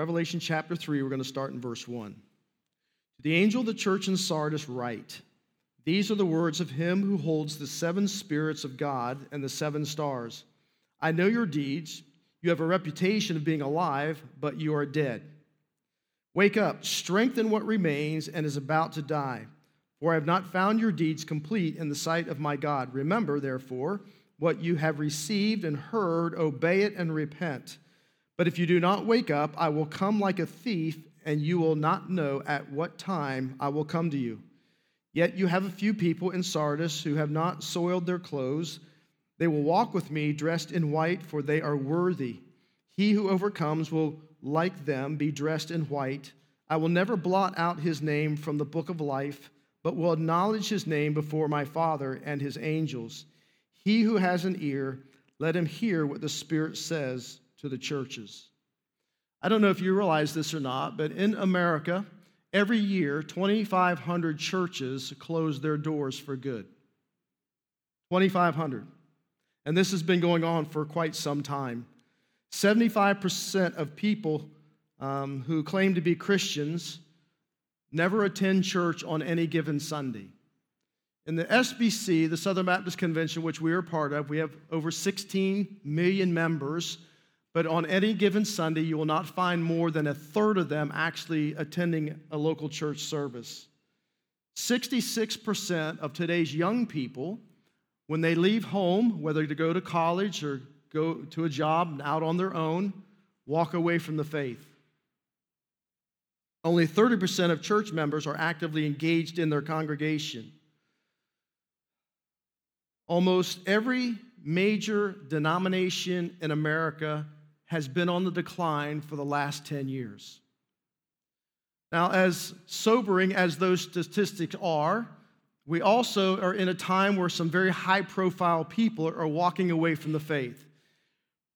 Revelation chapter 3, we're going to start in verse 1. To the angel of the church in Sardis, write These are the words of him who holds the seven spirits of God and the seven stars. I know your deeds. You have a reputation of being alive, but you are dead. Wake up, strengthen what remains and is about to die. For I have not found your deeds complete in the sight of my God. Remember, therefore, what you have received and heard, obey it and repent. But if you do not wake up, I will come like a thief, and you will not know at what time I will come to you. Yet you have a few people in Sardis who have not soiled their clothes. They will walk with me dressed in white, for they are worthy. He who overcomes will, like them, be dressed in white. I will never blot out his name from the book of life but will acknowledge his name before my Father and his angels. He who has an ear, let him hear what the Spirit says to the churches. I don't know if you realize this or not, but in America, every year, 2,500 churches close their doors for good. 2,500. And this has been going on for quite some time. 75% of people um, who claim to be Christians never attend church on any given Sunday. In the SBC, the Southern Baptist Convention, which we are part of, we have over 16 million members, but on any given Sunday, you will not find more than a third of them actually attending a local church service. 66% of today's young people, when they leave home, whether to go to college or go to a job out on their own, walk away from the faith. Only 30% of church members are actively engaged in their congregation. Almost every major denomination in America has been on the decline for the last 10 years. Now, as sobering as those statistics are, we also are in a time where some very high profile people are walking away from the faith.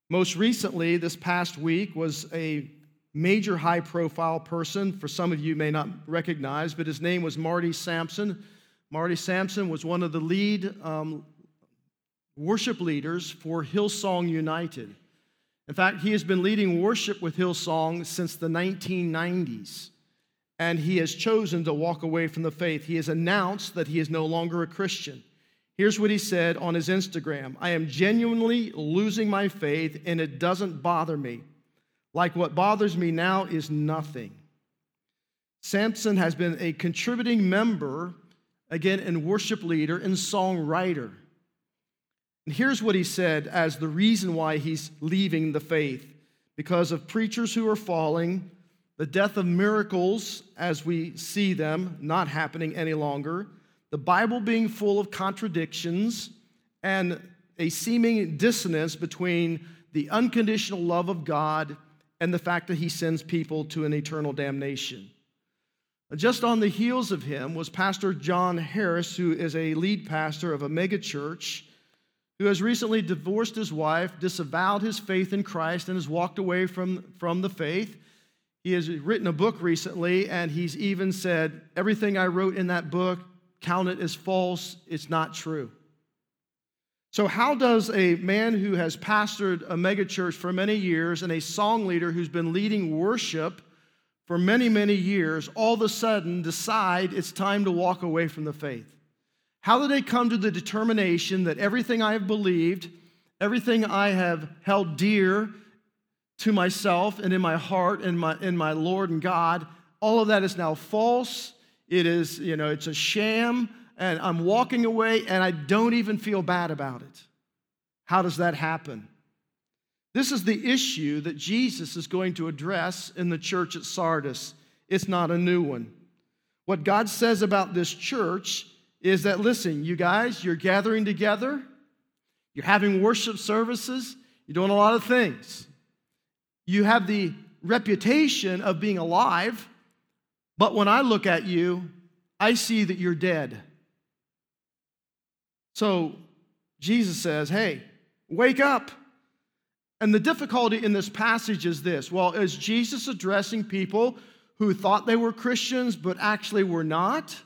Most recently, this past week, was a major high profile person, for some of you may not recognize, but his name was Marty Sampson. Marty Sampson was one of the lead um, worship leaders for Hillsong United. In fact, he has been leading worship with Hillsong since the 1990s, and he has chosen to walk away from the faith. He has announced that he is no longer a Christian. Here's what he said on his Instagram I am genuinely losing my faith, and it doesn't bother me. Like what bothers me now is nothing. Sampson has been a contributing member, again, and worship leader and songwriter. And here's what he said as the reason why he's leaving the faith because of preachers who are falling, the death of miracles as we see them not happening any longer, the Bible being full of contradictions, and a seeming dissonance between the unconditional love of God and the fact that he sends people to an eternal damnation. Just on the heels of him was Pastor John Harris, who is a lead pastor of a megachurch, who has recently divorced his wife, disavowed his faith in Christ, and has walked away from, from the faith. He has written a book recently, and he's even said, Everything I wrote in that book, count it as false, it's not true. So, how does a man who has pastored a megachurch for many years and a song leader who's been leading worship for many, many years all of a sudden decide it's time to walk away from the faith? How did they come to the determination that everything I have believed, everything I have held dear to myself and in my heart and my, in my Lord and God, all of that is now false? It is, you know, it's a sham and I'm walking away and I don't even feel bad about it. How does that happen? This is the issue that Jesus is going to address in the church at Sardis. It's not a new one. What God says about this church is that, listen, you guys, you're gathering together, you're having worship services, you're doing a lot of things. You have the reputation of being alive, but when I look at you, I see that you're dead. So Jesus says, Hey, wake up. And the difficulty in this passage is this well, is Jesus addressing people who thought they were Christians but actually were not?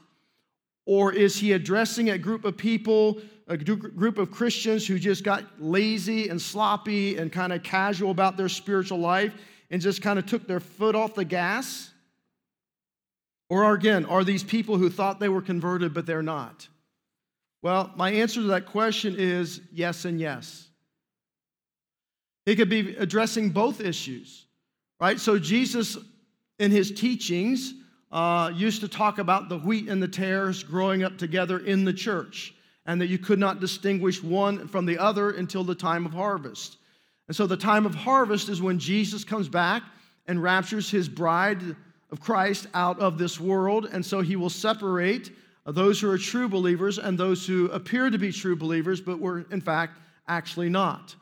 Or is he addressing a group of people, a group of Christians who just got lazy and sloppy and kind of casual about their spiritual life? and just kind of took their foot off the gas? Or again, are these people who thought they were converted but they're not? Well, my answer to that question is yes and yes. It could be addressing both issues, right? So, Jesus, in his teachings, uh, used to talk about the wheat and the tares growing up together in the church, and that you could not distinguish one from the other until the time of harvest. And so, the time of harvest is when Jesus comes back and raptures his bride of Christ out of this world, and so he will separate those who are true believers and those who appear to be true believers, but were in fact actually not.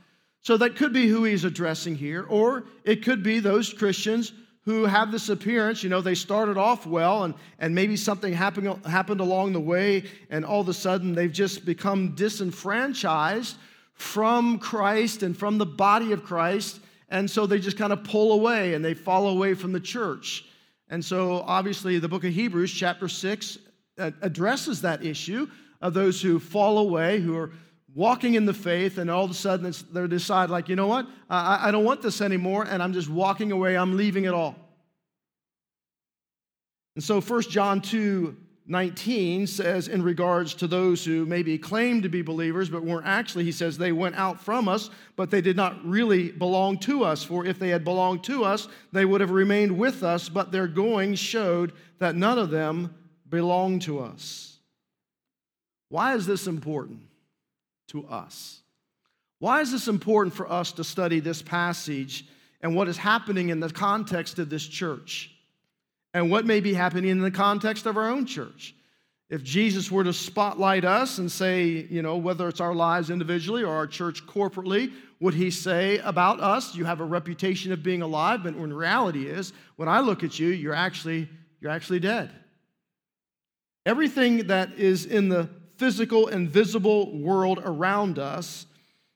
So that could be who he's addressing here, or it could be those Christians who have this appearance, you know, they started off well and, and maybe something happened, happened along the way, and all of a sudden they've just become disenfranchised from Christ and from the body of Christ, and so they just kind of pull away and they fall away from the church. And so, obviously, the book of Hebrews, chapter 6, addresses that issue of those who fall away, who are walking in the faith, and all of a sudden they decide, like, you know what? I, I don't want this anymore, and I'm just walking away, I'm leaving it all. And so 1 John 2 19 says, in regards to those who maybe claim to be believers, but weren't actually, he says, they went out from us, but they did not really belong to us. For if they had belonged to us, they would have remained with us, but their going showed that none of them belonged to us. Why is this important to us? Why is this important for us to study this passage and what is happening in the context of this church and what may be happening in the context of our own church? If Jesus were to spotlight us and say, you know, whether it's our lives individually or our church corporately, would he say about us, you have a reputation of being alive, but when reality is, when I look at you, you're actually, you're actually dead. Everything that is in the physical and visible world around us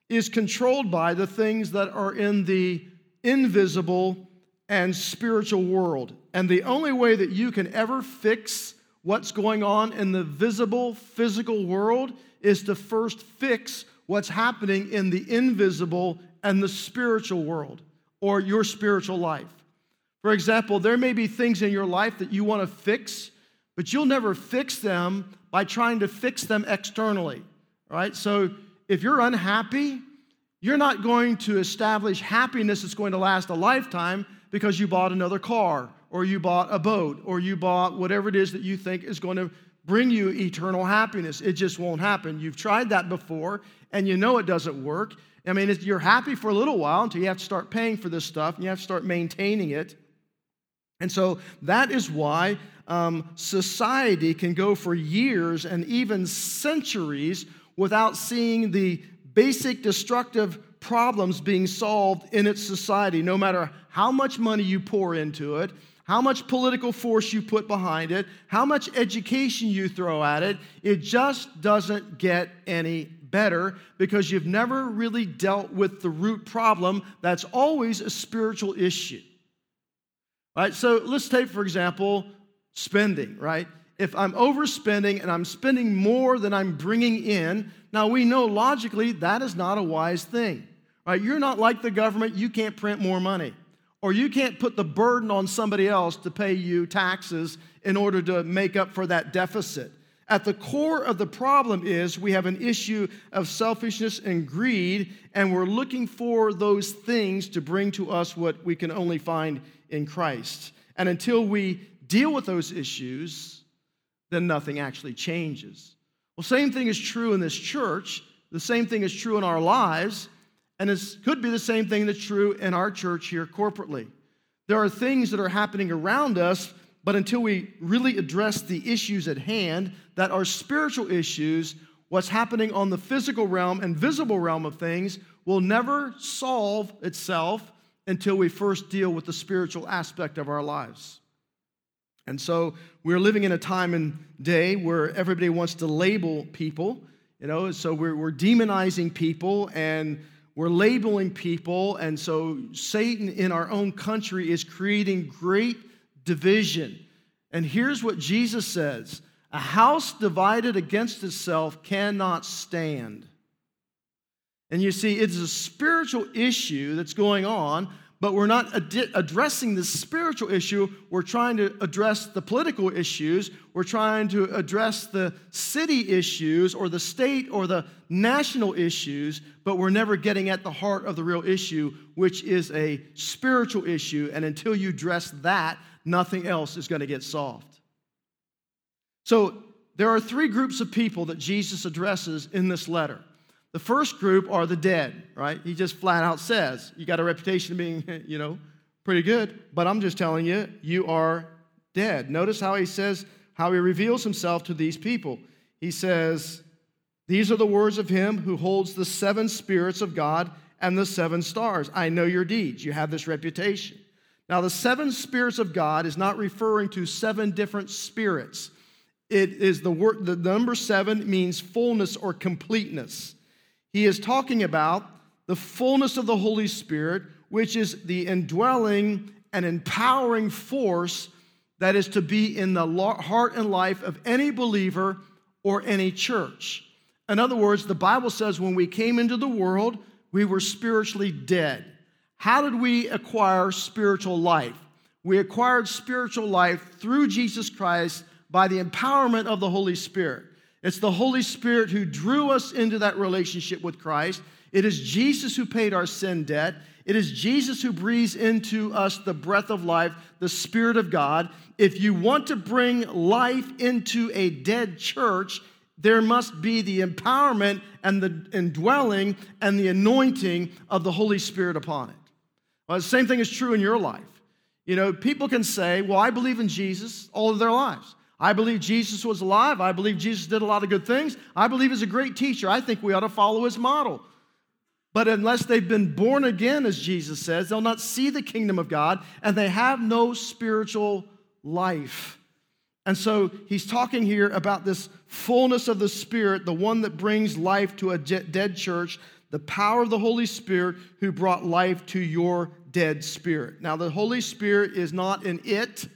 is controlled by the things that are in the invisible and spiritual world. And the only way that you can ever fix what's going on in the visible physical world is to first fix what's happening in the invisible and the spiritual world or your spiritual life. For example, there may be things in your life that you want to fix but you'll never fix them by trying to fix them externally, right? So if you're unhappy, you're not going to establish happiness that's going to last a lifetime because you bought another car or you bought a boat or you bought whatever it is that you think is going to bring you eternal happiness. It just won't happen. You've tried that before and you know it doesn't work. I mean, you're happy for a little while until you have to start paying for this stuff and you have to start maintaining it. And so that is why um, society can go for years and even centuries without seeing the basic destructive problems being solved in its society, no matter how much money you pour into it, how much political force you put behind it, how much education you throw at it, it just doesn't get any better because you've never really dealt with the root problem that's always a spiritual issue. Right? So let's take, for example, spending, right? If I'm overspending and I'm spending more than I'm bringing in, now we know logically that is not a wise thing, right? You're not like the government, you can't print more money. Or you can't put the burden on somebody else to pay you taxes in order to make up for that deficit. At the core of the problem is we have an issue of selfishness and greed, and we're looking for those things to bring to us what we can only find in Christ. And until we deal with those issues, then nothing actually changes. Well, same thing is true in this church. The same thing is true in our lives, and it could be the same thing that's true in our church here corporately. There are things that are happening around us, but until we really address the issues at hand that are spiritual issues, what's happening on the physical realm and visible realm of things will never solve itself until we first deal with the spiritual aspect of our lives. And so we're living in a time and day where everybody wants to label people, you know, so we're, we're demonizing people and we're labeling people. And so Satan in our own country is creating great division. And here's what Jesus says a house divided against itself cannot stand. And you see, it's a spiritual issue that's going on, but we're not ad- addressing the spiritual issue. We're trying to address the political issues. We're trying to address the city issues or the state or the national issues, but we're never getting at the heart of the real issue, which is a spiritual issue. And until you address that, nothing else is going to get solved. So there are three groups of people that Jesus addresses in this letter. The first group are the dead, right? He just flat out says, You got a reputation of being, you know, pretty good, but I'm just telling you, you are dead. Notice how he says, how he reveals himself to these people. He says, These are the words of him who holds the seven spirits of God and the seven stars. I know your deeds. You have this reputation. Now, the seven spirits of God is not referring to seven different spirits. It is the word, the number seven means fullness or completeness. He is talking about the fullness of the Holy Spirit, which is the indwelling and empowering force that is to be in the heart and life of any believer or any church. In other words, the Bible says when we came into the world, we were spiritually dead. How did we acquire spiritual life? We acquired spiritual life through Jesus Christ by the empowerment of the Holy Spirit. It's the Holy Spirit who drew us into that relationship with Christ. It is Jesus who paid our sin debt. It is Jesus who breathes into us the breath of life, the Spirit of God. If you want to bring life into a dead church, there must be the empowerment and the indwelling and the anointing of the Holy Spirit upon it. Well, the same thing is true in your life. You know, people can say, Well, I believe in Jesus all of their lives. I believe Jesus was alive. I believe Jesus did a lot of good things. I believe he's a great teacher. I think we ought to follow his model. But unless they've been born again, as Jesus says, they'll not see the kingdom of God and they have no spiritual life. And so he's talking here about this fullness of the Spirit, the one that brings life to a dead church, the power of the Holy Spirit who brought life to your dead spirit. Now, the Holy Spirit is not an it,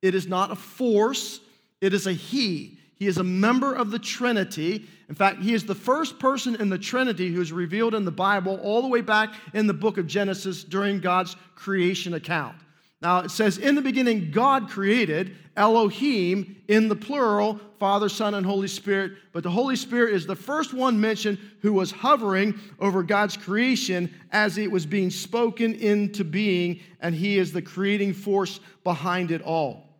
it is not a force, it is a He. He is a member of the Trinity. In fact, He is the first person in the Trinity who is revealed in the Bible all the way back in the book of Genesis during God's creation account. Now, it says, In the beginning, God created Elohim in the plural, Father, Son, and Holy Spirit. But the Holy Spirit is the first one mentioned who was hovering over God's creation as it was being spoken into being, and He is the creating force behind it all.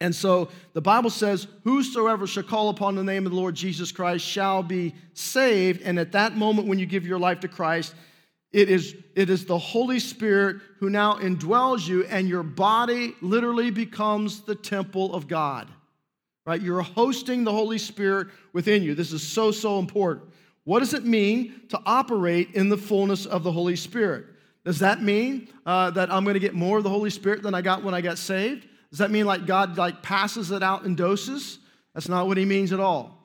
And so the Bible says, Whosoever shall call upon the name of the Lord Jesus Christ shall be saved. And at that moment, when you give your life to Christ, it is, it is the Holy Spirit who now indwells you, and your body literally becomes the temple of God. Right? You're hosting the Holy Spirit within you. This is so, so important. What does it mean to operate in the fullness of the Holy Spirit? Does that mean uh, that I'm going to get more of the Holy Spirit than I got when I got saved? Does that mean like God like passes it out in doses? That's not what he means at all.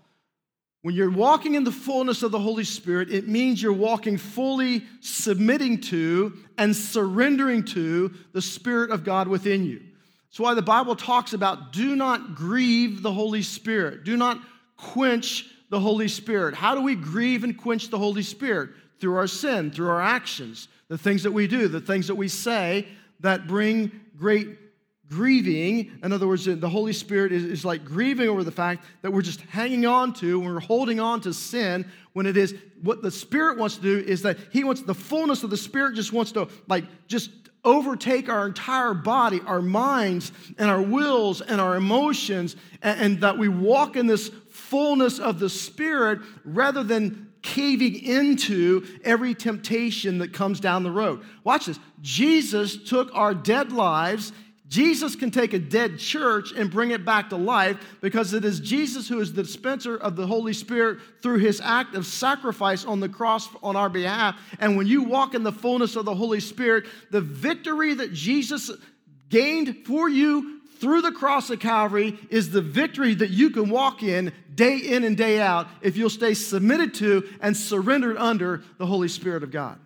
When you're walking in the fullness of the Holy Spirit, it means you're walking fully submitting to and surrendering to the Spirit of God within you. That's why the Bible talks about do not grieve the Holy Spirit. Do not quench the Holy Spirit. How do we grieve and quench the Holy Spirit? Through our sin, through our actions, the things that we do, the things that we say that bring great grieving. In other words, the Holy Spirit is, is like grieving over the fact that we're just hanging on to, we're holding on to sin when it is what the Spirit wants to do is that He wants the fullness of the Spirit, just wants to like just overtake our entire body, our minds, and our wills and our emotions, and, and that we walk in this fullness of the Spirit rather than caving into every temptation that comes down the road. Watch this. Jesus took our dead lives Jesus can take a dead church and bring it back to life because it is Jesus who is the dispenser of the Holy Spirit through his act of sacrifice on the cross on our behalf. And when you walk in the fullness of the Holy Spirit, the victory that Jesus gained for you through the cross of Calvary is the victory that you can walk in day in and day out if you'll stay submitted to and surrendered under the Holy Spirit of God.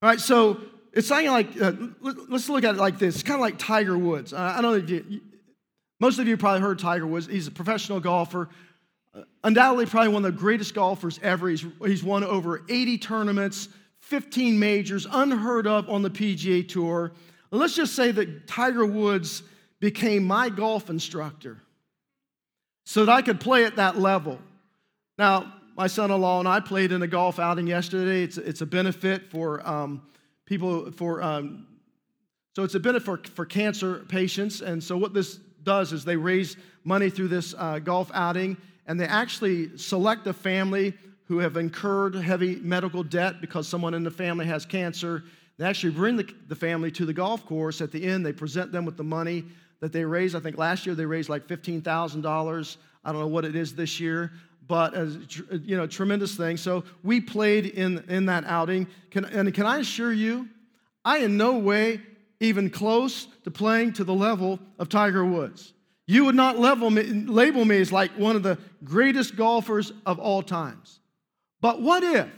All right, so it's something like, uh, let's look at it like this. It's kind of like Tiger Woods. Uh, I don't know if you, most of you probably heard Tiger Woods. He's a professional golfer, uh, undoubtedly probably one of the greatest golfers ever. He's, he's won over 80 tournaments, 15 majors, unheard of on the PGA Tour. Let's just say that Tiger Woods became my golf instructor so that I could play at that level. Now, my son in law and I played in a golf outing yesterday. It's, it's a benefit for um, people, for, um, so it's a benefit for, for cancer patients. And so, what this does is they raise money through this uh, golf outing, and they actually select a family who have incurred heavy medical debt because someone in the family has cancer. They actually bring the, the family to the golf course. At the end, they present them with the money that they raised. I think last year they raised like $15,000. I don't know what it is this year, but as you know, tremendous thing. So we played in, in that outing. Can, and can I assure you, I in no way even close to playing to the level of Tiger Woods. You would not level me, label me as like one of the greatest golfers of all times. But what if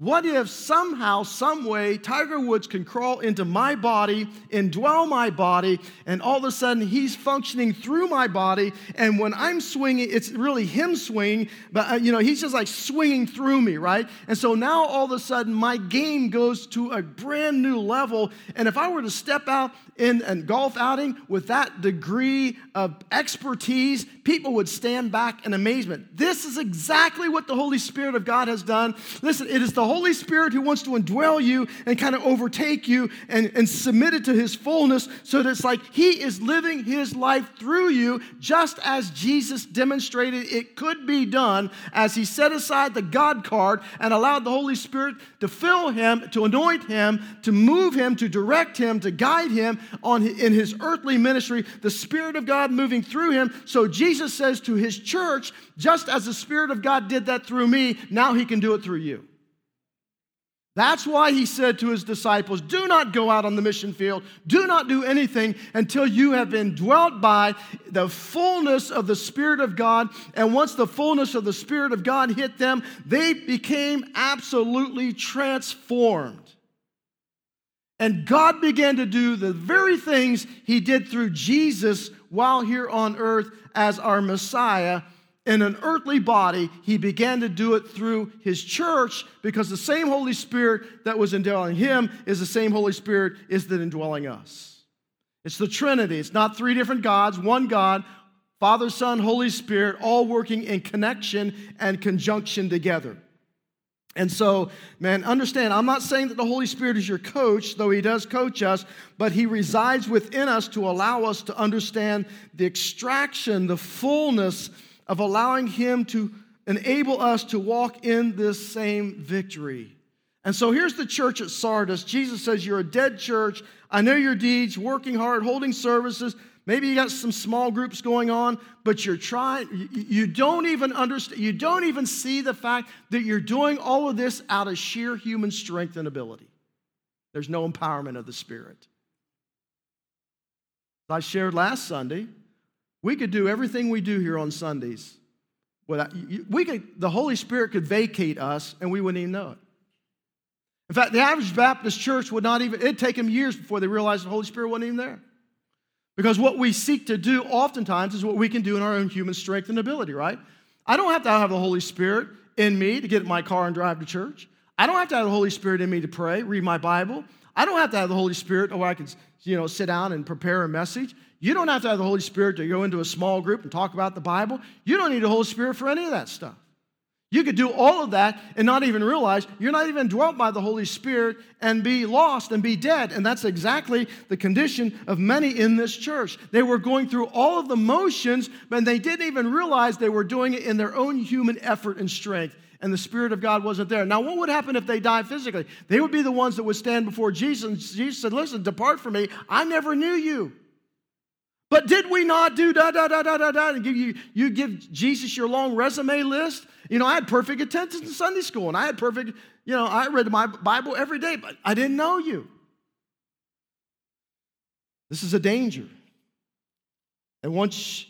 what if somehow, some way, Tiger Woods can crawl into my body, indwell my body, and all of a sudden he's functioning through my body, and when I'm swinging, it's really him swinging, but uh, you know he's just like swinging through me, right? And so now all of a sudden my game goes to a brand new level, and if I were to step out in a golf outing with that degree of expertise, people would stand back in amazement. This is exactly what the Holy Spirit of God has done. Listen, it is the Holy Spirit who wants to indwell you and kind of overtake you and, and submit it to his fullness so that it's like he is living his life through you, just as Jesus demonstrated it could be done as he set aside the God card and allowed the Holy Spirit to fill him, to anoint him, to move him, to direct him, to guide him on in his earthly ministry, the Spirit of God moving through him. So Jesus says to his church, just as the Spirit of God did that through me, now he can do it through you. That's why he said to his disciples, Do not go out on the mission field. Do not do anything until you have been dwelt by the fullness of the Spirit of God. And once the fullness of the Spirit of God hit them, they became absolutely transformed. And God began to do the very things he did through Jesus while here on earth as our Messiah. In an earthly body, he began to do it through his church because the same Holy Spirit that was indwelling him is the same Holy Spirit is that indwelling us. It's the Trinity. It's not three different gods, one God, Father, Son, Holy Spirit, all working in connection and conjunction together. And so, man, understand, I'm not saying that the Holy Spirit is your coach, though He does coach us, but He resides within us to allow us to understand the extraction, the fullness of allowing Him to enable us to walk in this same victory. And so here's the church at Sardis. Jesus says, You're a dead church. I know your deeds, working hard, holding services, Maybe you got some small groups going on, but you're trying, you don't even understand, you don't even see the fact that you're doing all of this out of sheer human strength and ability. There's no empowerment of the Spirit. I shared last Sunday, we could do everything we do here on Sundays. Without, we could, the Holy Spirit could vacate us and we wouldn't even know it. In fact, the average Baptist church would not even, it'd take them years before they realized the Holy Spirit wasn't even there. Because what we seek to do oftentimes is what we can do in our own human strength and ability, right? I don't have to have the Holy Spirit in me to get in my car and drive to church. I don't have to have the Holy Spirit in me to pray, read my Bible. I don't have to have the Holy Spirit where I can, you know, sit down and prepare a message. You don't have to have the Holy Spirit to go into a small group and talk about the Bible. You don't need the Holy Spirit for any of that stuff. You could do all of that and not even realize you're not even dwelt by the Holy Spirit and be lost and be dead. And that's exactly the condition of many in this church. They were going through all of the motions, but they didn't even realize they were doing it in their own human effort and strength. And the Spirit of God wasn't there. Now, what would happen if they died physically? They would be the ones that would stand before Jesus. And Jesus said, Listen, depart from me. I never knew you. But did we not do da da da da da da and give you you give Jesus your long resume list? You know, I had perfect attendance in Sunday school, and I had perfect, you know, I read my Bible every day, but I didn't know you. This is a danger. And once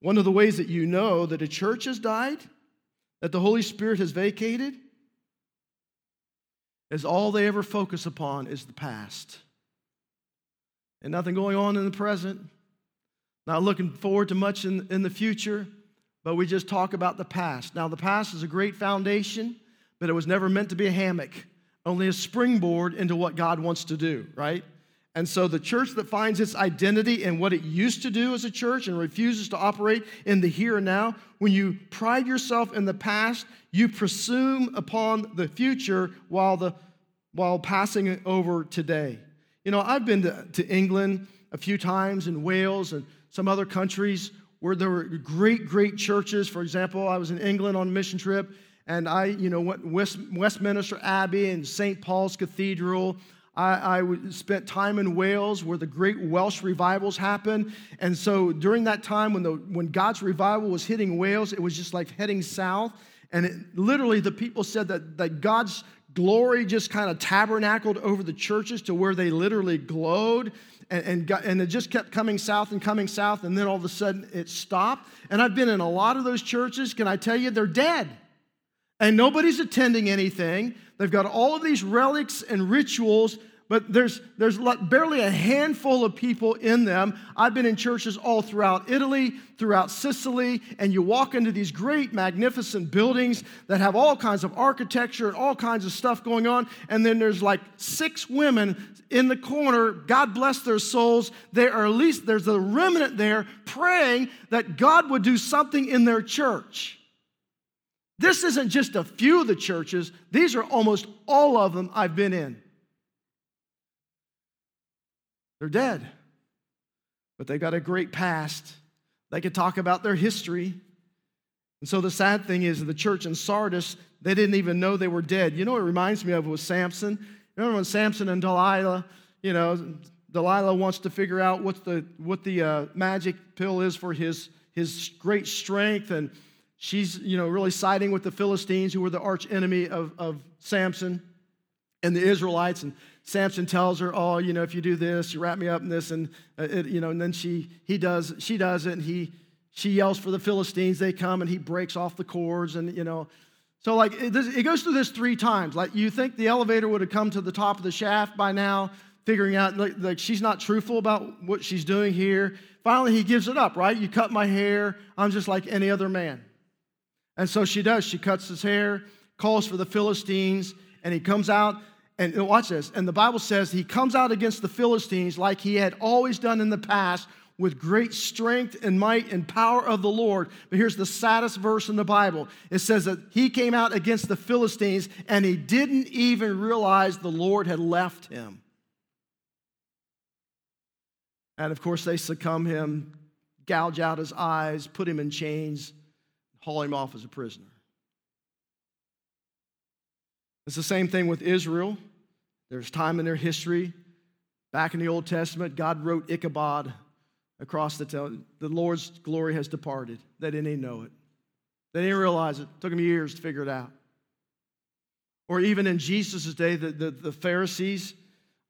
one of the ways that you know that a church has died, that the Holy Spirit has vacated, is all they ever focus upon is the past. And nothing going on in the present, not looking forward to much in, in the future, but we just talk about the past. Now, the past is a great foundation, but it was never meant to be a hammock only a springboard into what God wants to do, right? And so the church that finds its identity in what it used to do as a church and refuses to operate in the here and now, when you pride yourself in the past, you presume upon the future while, the, while passing over today. You know, I've been to, to England a few times and Wales and some other countries where there were great, great churches. For example, I was in England on a mission trip, and I, you know, went West, Westminster Abbey and St. Paul's Cathedral. I, I spent time in Wales where the great Welsh revivals happened. And so during that time when, the, when God's revival was hitting Wales, it was just like heading south. And it, literally, the people said that, that God's glory just kind of tabernacled over the churches to where they literally glowed and, and, got, and it just kept coming south and coming south, and then all of a sudden it stopped. And I've been in a lot of those churches. Can I tell you, they're dead. And nobody's attending anything. They've got all of these relics and rituals, but there's, there's barely a handful of people in them. I've been in churches all throughout Italy, throughout Sicily, and you walk into these great, magnificent buildings that have all kinds of architecture and all kinds of stuff going on. And then there's like six women in the corner. God bless their souls. They are at least, there's a remnant there praying that God would do something in their church. This isn't just a few of the churches, these are almost all of them I've been in. They're dead, but they've got a great past. They could talk about their history. And so the sad thing is, the church in Sardis, they didn't even know they were dead. You know what it reminds me of was Samson. Remember when Samson and Delilah, you know, Delilah wants to figure out what the, what the uh, magic pill is for his, his great strength, and she's, you know, really siding with the Philistines, who were the arch enemy of, of Samson and the Israelites. And Samson tells her, "Oh, you know, if you do this, you wrap me up in this," and uh, it, you know, and then she he does she does it, and he she yells for the Philistines. They come, and he breaks off the cords, and you know, so like it, goes through this three times. Like you think the elevator would have come to the top of the shaft by now, figuring out like, like she's not truthful about what she's doing here. Finally, he gives it up. Right? You cut my hair. I'm just like any other man. And so she does. She cuts his hair, calls for the Philistines, and he comes out and watch this. And the Bible says he comes out against the Philistines like he had always done in the past with great strength and might and power of the Lord. But here's the saddest verse in the Bible it says that he came out against the Philistines and he didn't even realize the Lord had left him. And of course, they succumb him, gouge out his eyes, put him in chains, haul him off as a prisoner. It's the same thing with Israel. There's time in their history. Back in the Old Testament, God wrote Ichabod across the town. The Lord's glory has departed. They didn't even know it. They didn't realize it. it took them years to figure it out. Or even in Jesus' day, the, the, the Pharisees,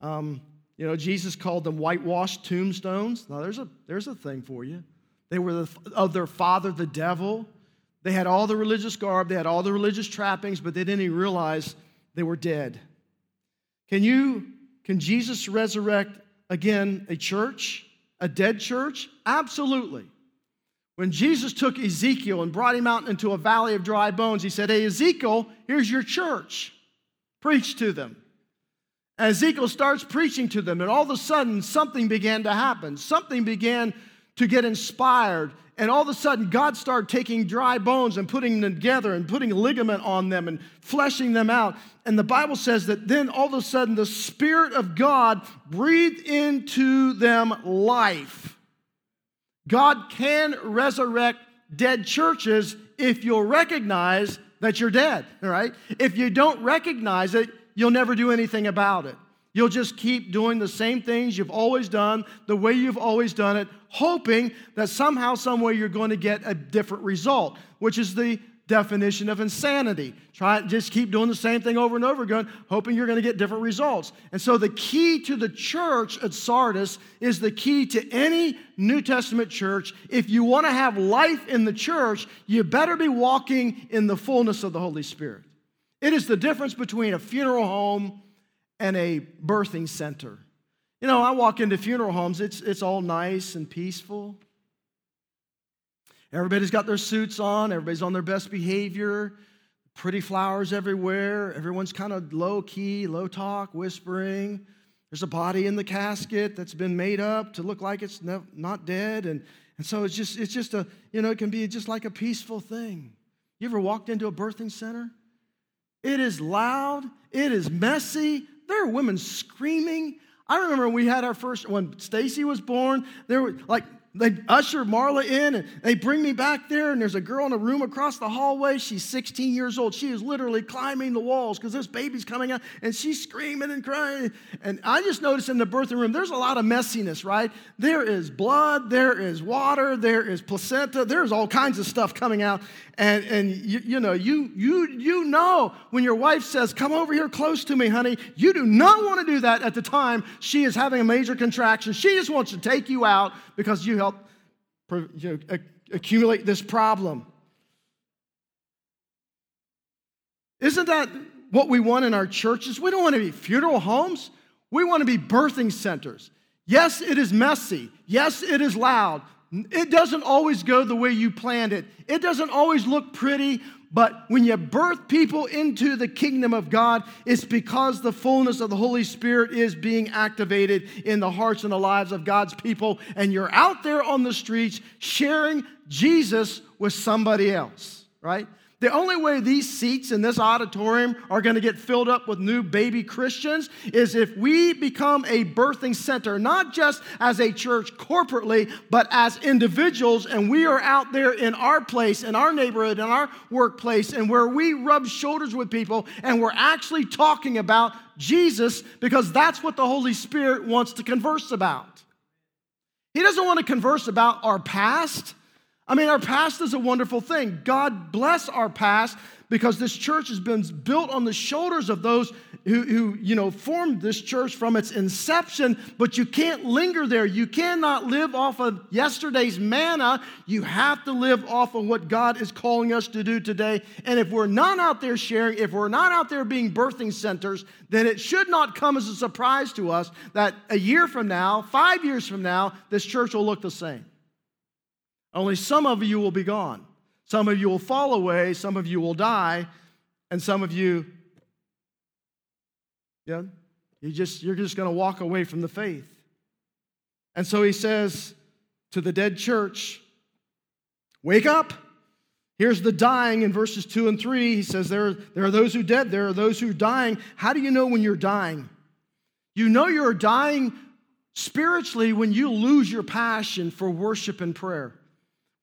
um, you know, Jesus called them whitewashed tombstones. Now, there's a, there's a thing for you. They were the, of their father, the devil. They had all the religious garb, they had all the religious trappings, but they didn't even realize they were dead. Can you, can Jesus resurrect again a church, a dead church? Absolutely. When Jesus took Ezekiel and brought him out into a valley of dry bones, he said, Hey, Ezekiel, here's your church. Preach to them. And Ezekiel starts preaching to them, and all of a sudden, something began to happen. Something began to get inspired and all of a sudden, God started taking dry bones and putting them together and putting ligament on them and fleshing them out. And the Bible says that then all of a sudden, the Spirit of God breathed into them life. God can resurrect dead churches if you'll recognize that you're dead, all right? If you don't recognize it, you'll never do anything about it. You'll just keep doing the same things you've always done, the way you've always done it, hoping that somehow, someway you're going to get a different result, which is the definition of insanity. Try just keep doing the same thing over and over again, hoping you're going to get different results. And so the key to the church at Sardis is the key to any New Testament church. If you want to have life in the church, you better be walking in the fullness of the Holy Spirit. It is the difference between a funeral home and a birthing center. You know, I walk into funeral homes, it's, it's all nice and peaceful. Everybody's got their suits on, everybody's on their best behavior. pretty flowers everywhere. Everyone's kind of low key, low talk, whispering. There's a body in the casket that's been made up to look like it's not dead. And, and so it's just, it's just a, you know, it can be just like a peaceful thing. You ever walked into a birthing center? It is loud, it is messy. There are women screaming. I remember we had our first, when Stacy was born, there were like they usher Marla in and they bring me back there, and there's a girl in a room across the hallway. She's 16 years old. She is literally climbing the walls because this baby's coming out, and she's screaming and crying. And I just noticed in the birthing room, there's a lot of messiness, right? There is blood, there is water, there is placenta, there's all kinds of stuff coming out. And, and you, you know, you, you, you know when your wife says, Come over here close to me, honey, you do not want to do that at the time she is having a major contraction. She just wants to take you out because you helped you know, accumulate this problem. Isn't that what we want in our churches? We don't want to be funeral homes. We want to be birthing centers. Yes, it is messy. Yes, it is loud. It doesn't always go the way you planned it. It doesn't always look pretty, but when you birth people into the kingdom of God, it's because the fullness of the Holy Spirit is being activated in the hearts and the lives of God's people, and you're out there on the streets sharing Jesus with somebody else, right? The only way these seats in this auditorium are going to get filled up with new baby Christians is if we become a birthing center, not just as a church corporately, but as individuals, and we are out there in our place, in our neighborhood, in our workplace, and where we rub shoulders with people and we're actually talking about Jesus because that's what the Holy Spirit wants to converse about. He doesn't want to converse about our past. I mean, our past is a wonderful thing. God bless our past because this church has been built on the shoulders of those who, who, you know, formed this church from its inception, but you can't linger there. You cannot live off of yesterday's manna. You have to live off of what God is calling us to do today. And if we're not out there sharing, if we're not out there being birthing centers, then it should not come as a surprise to us that a year from now, five years from now, this church will look the same. Only some of you will be gone. Some of you will fall away, some of you will die, and some of you, yeah, you just, you're just going to walk away from the faith. And so he says to the dead church, Wake up. Here's the dying in verses 2 and 3. He says, there, there are those who are dead, there are those who are dying. How do you know when you're dying? You know you're dying spiritually when you lose your passion for worship and prayer.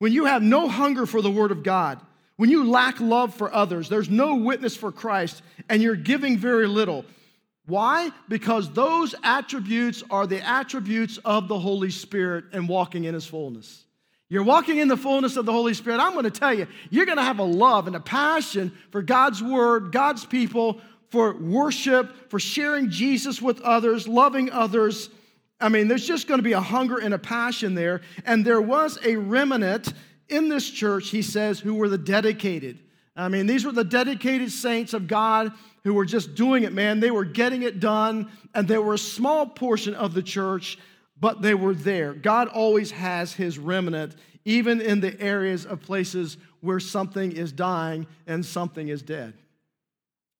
When you have no hunger for the Word of God, when you lack love for others, there's no witness for Christ, and you're giving very little. Why? Because those attributes are the attributes of the Holy Spirit and walking in His fullness. You're walking in the fullness of the Holy Spirit. I'm going to tell you, you're going to have a love and a passion for God's Word, God's people, for worship, for sharing Jesus with others, loving others I mean, there's just going to be a hunger and a passion there. And there was a remnant in this church, he says, who were the dedicated. I mean, these were the dedicated saints of God who were just doing it, man. They were getting it done, and they were a small portion of the church, but they were there. God always has his remnant, even in the areas of places where something is dying and something is dead,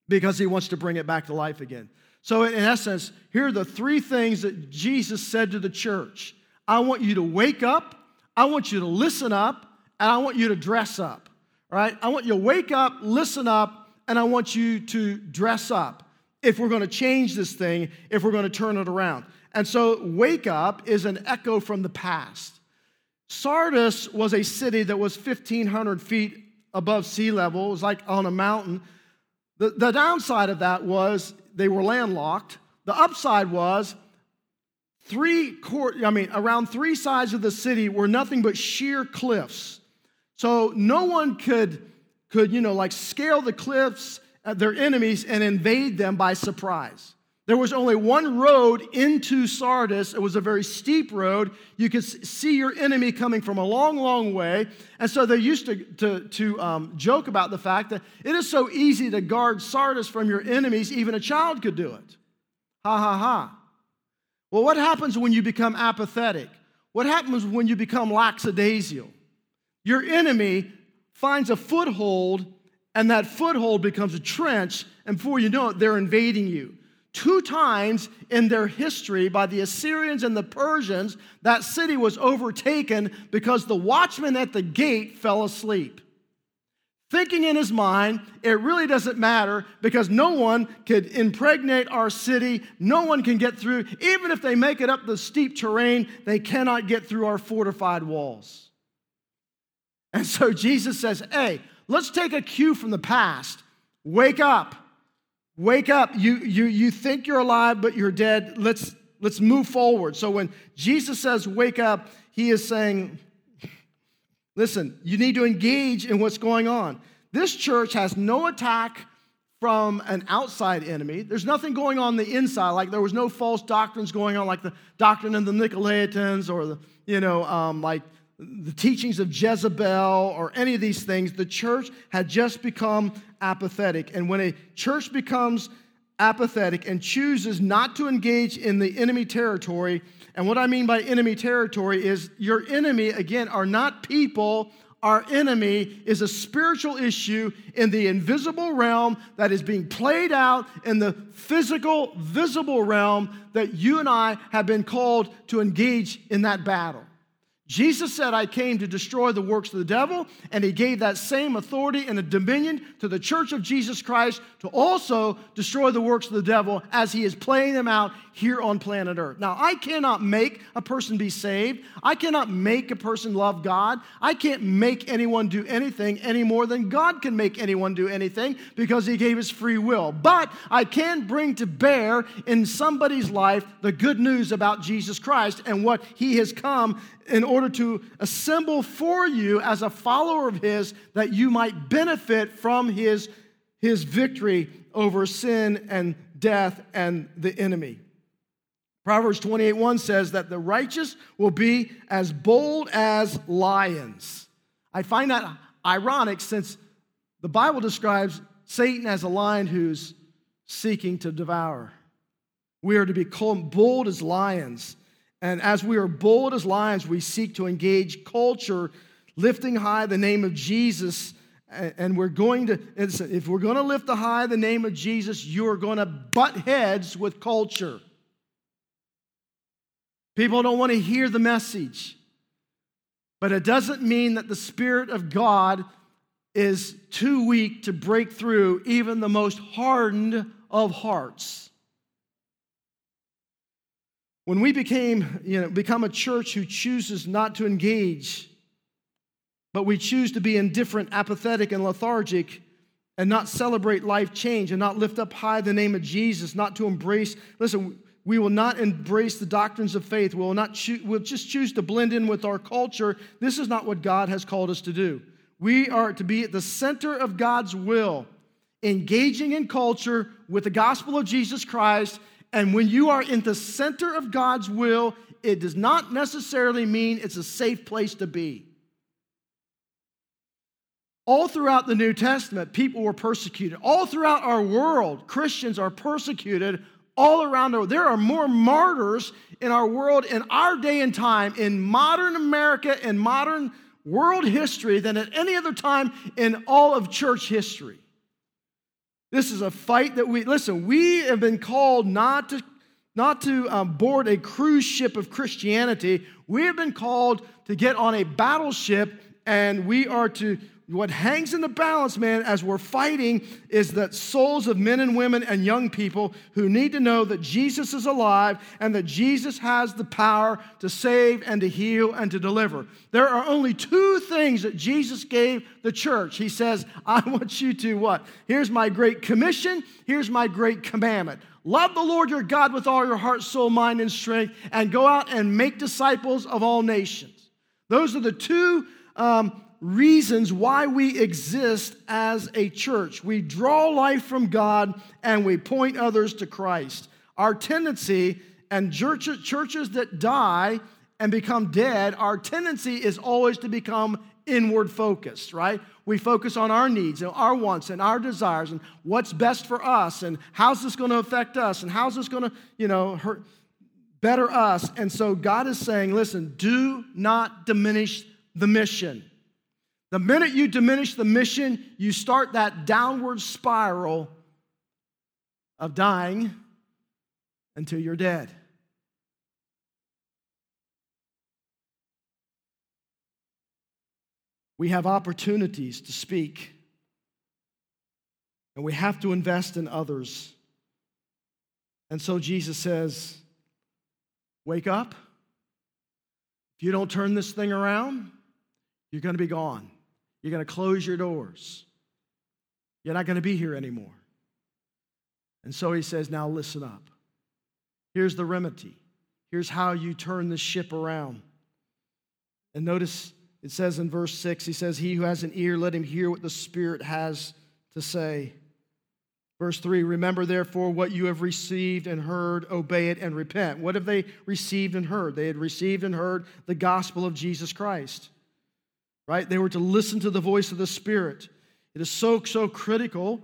because he wants to bring it back to life again. So, in essence, here are the three things that Jesus said to the church I want you to wake up, I want you to listen up, and I want you to dress up. Right? I want you to wake up, listen up, and I want you to dress up if we're going to change this thing, if we're going to turn it around. And so, wake up is an echo from the past. Sardis was a city that was 1,500 feet above sea level, it was like on a mountain. The, the downside of that was they were landlocked. The upside was three court, I mean, around three sides of the city were nothing but sheer cliffs. So no one could, could you know, like scale the cliffs at their enemies and invade them by surprise. There was only one road into Sardis. It was a very steep road. You could see your enemy coming from a long, long way. And so they used to, to, to um, joke about the fact that it is so easy to guard Sardis from your enemies, even a child could do it. Ha ha ha. Well, what happens when you become apathetic? What happens when you become lackadaisical? Your enemy finds a foothold and that foothold becomes a trench, and before you know it, they're invading you. Two times in their history by the Assyrians and the Persians, that city was overtaken because the watchman at the gate fell asleep. Thinking in his mind, it really doesn't matter because no one could impregnate our city. No one can get through. Even if they make it up the steep terrain, they cannot get through our fortified walls. And so Jesus says, Hey, let's take a cue from the past. Wake up. Wake up. You, you, you think you're alive, but you're dead. Let's, let's move forward. So when Jesus says, Wake up, he is saying, Listen, you need to engage in what's going on. This church has no attack from an outside enemy. There's nothing going on the inside, like there was no false doctrines going on, like the doctrine of the Nicolaitans or the, you know, um, like the teachings of Jezebel or any of these things. The church had just become apathetic. And when a church becomes apathetic and chooses not to engage in the enemy territory, and what I mean by enemy territory is your enemy, again, are not people. Our enemy is a spiritual issue in the invisible realm that is being played out in the physical, visible realm that you and I have been called to engage in that battle. Jesus said, I came to destroy the works of the devil, and he gave that same authority and a dominion to the church of Jesus Christ to also destroy the works of the devil as he is playing them out here on planet Earth. Now, I cannot make a person be saved. I cannot make a person love God. I can't make anyone do anything any more than God can make anyone do anything because he gave us free will. But I can bring to bear in somebody's life the good news about Jesus Christ and what he has come in order to assemble for you as a follower of His that you might benefit from His, his victory over sin and death and the enemy. Proverbs 28 1 says that the righteous will be as bold as lions. I find that ironic since the Bible describes Satan as a lion who's seeking to devour. We are to be bold as lions. And as we are bold as lions, we seek to engage culture, lifting high the name of Jesus. And we're going to, if we're going to lift the high the name of Jesus, you are going to butt heads with culture. People don't want to hear the message. But it doesn't mean that the Spirit of God is too weak to break through even the most hardened of hearts. When we became, you know, become a church who chooses not to engage, but we choose to be indifferent, apathetic, and lethargic, and not celebrate life change, and not lift up high the name of Jesus, not to embrace, listen, we will not embrace the doctrines of faith. We will not choo- we'll just choose to blend in with our culture. This is not what God has called us to do. We are to be at the center of God's will, engaging in culture with the gospel of Jesus Christ and when you are in the center of God's will, it does not necessarily mean it's a safe place to be. All throughout the New Testament, people were persecuted. All throughout our world, Christians are persecuted all around the world. There are more martyrs in our world in our day and time, in modern America, in modern world history, than at any other time in all of church history. This is a fight that we, listen, we have been called not to, not to um, board a cruise ship of Christianity. We have been called to get on a battleship and we are to what hangs in the balance, man, as we're fighting is that souls of men and women and young people who need to know that Jesus is alive and that Jesus has the power to save and to heal and to deliver. There are only two things that Jesus gave the church. He says, I want you to what? Here's my great commission, here's my great commandment. Love the Lord your God with all your heart, soul, mind, and strength, and go out and make disciples of all nations. Those are the two um, reasons why we exist as a church. We draw life from God and we point others to Christ. Our tendency, and churches that die and become dead, our tendency is always to become inward focused, right? We focus on our needs and our wants and our desires and what's best for us and how's this going to affect us and how's this going to, you know, hurt, better us. And so God is saying, listen, do not diminish the mission. The minute you diminish the mission, you start that downward spiral of dying until you're dead. We have opportunities to speak, and we have to invest in others. And so Jesus says, Wake up. If you don't turn this thing around, you're going to be gone. You're going to close your doors. You're not going to be here anymore. And so he says, Now listen up. Here's the remedy. Here's how you turn the ship around. And notice it says in verse 6, he says, He who has an ear, let him hear what the Spirit has to say. Verse 3 Remember therefore what you have received and heard, obey it and repent. What have they received and heard? They had received and heard the gospel of Jesus Christ, right? They were to listen to the voice of the Spirit. It is so, so critical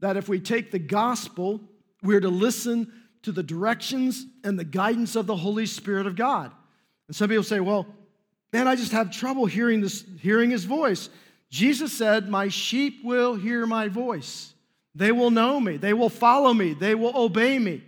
that if we take the gospel, we're to listen to the directions and the guidance of the Holy Spirit of God. And some people say, well, man, I just have trouble hearing, this, hearing his voice. Jesus said, My sheep will hear my voice. They will know me. They will follow me. They will obey me.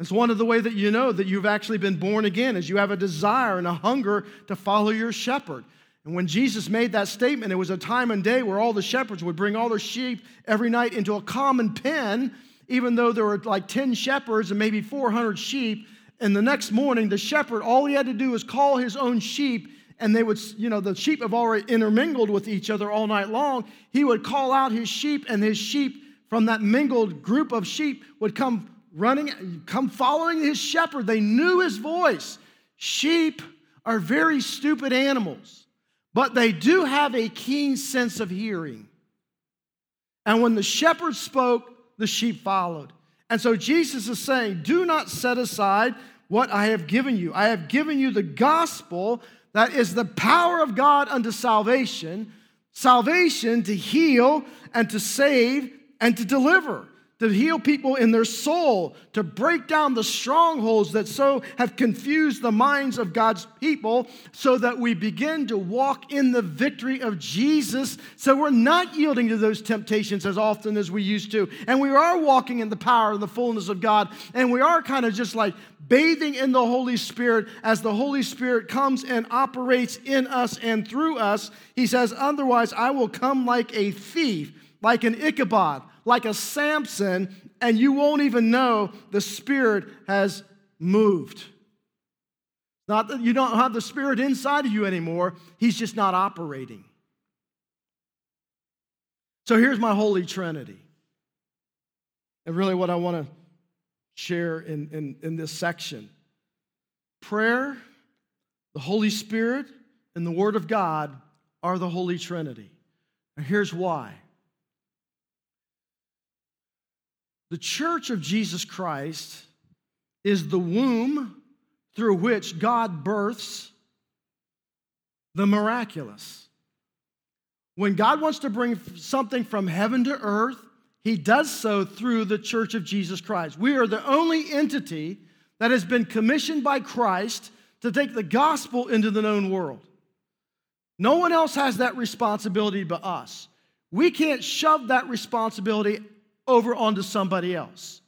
It's one of the way that you know that you've actually been born again is you have a desire and a hunger to follow your shepherd. And when Jesus made that statement, it was a time and day where all the shepherds would bring all their sheep every night into a common pen, even though there were like 10 shepherds and maybe 400 sheep. And the next morning, the shepherd, all he had to do was call his own sheep and they would, you know, the sheep have already intermingled with each other all night long. He would call out his sheep, and his sheep from that mingled group of sheep would come running, come following his shepherd. They knew his voice. Sheep are very stupid animals, but they do have a keen sense of hearing. And when the shepherd spoke, the sheep followed. And so Jesus is saying, Do not set aside what I have given you. I have given you the gospel that is the power of God unto salvation, salvation to heal and to save and to deliver to heal people in their soul, to break down the strongholds that so have confused the minds of God's people, so that we begin to walk in the victory of Jesus. So we're not yielding to those temptations as often as we used to. And we are walking in the power and the fullness of God. And we are kind of just like bathing in the Holy Spirit as the Holy Spirit comes and operates in us and through us. He says, Otherwise, I will come like a thief, like an Ichabod like a Samson, and you won't even know the Spirit has moved. Not that you don't have the Spirit inside of you anymore, He's just not operating. So here's my Holy Trinity. And really, what I want to share in, in, in this section prayer, the Holy Spirit, and the Word of God are the Holy Trinity. And here's why. The church of Jesus Christ is the womb through which God births the miraculous. When God wants to bring something from heaven to earth, he does so through the church of Jesus Christ. We are the only entity that has been commissioned by Christ to take the gospel into the known world. No one else has that responsibility but us. We can't shove that responsibility over onto somebody else.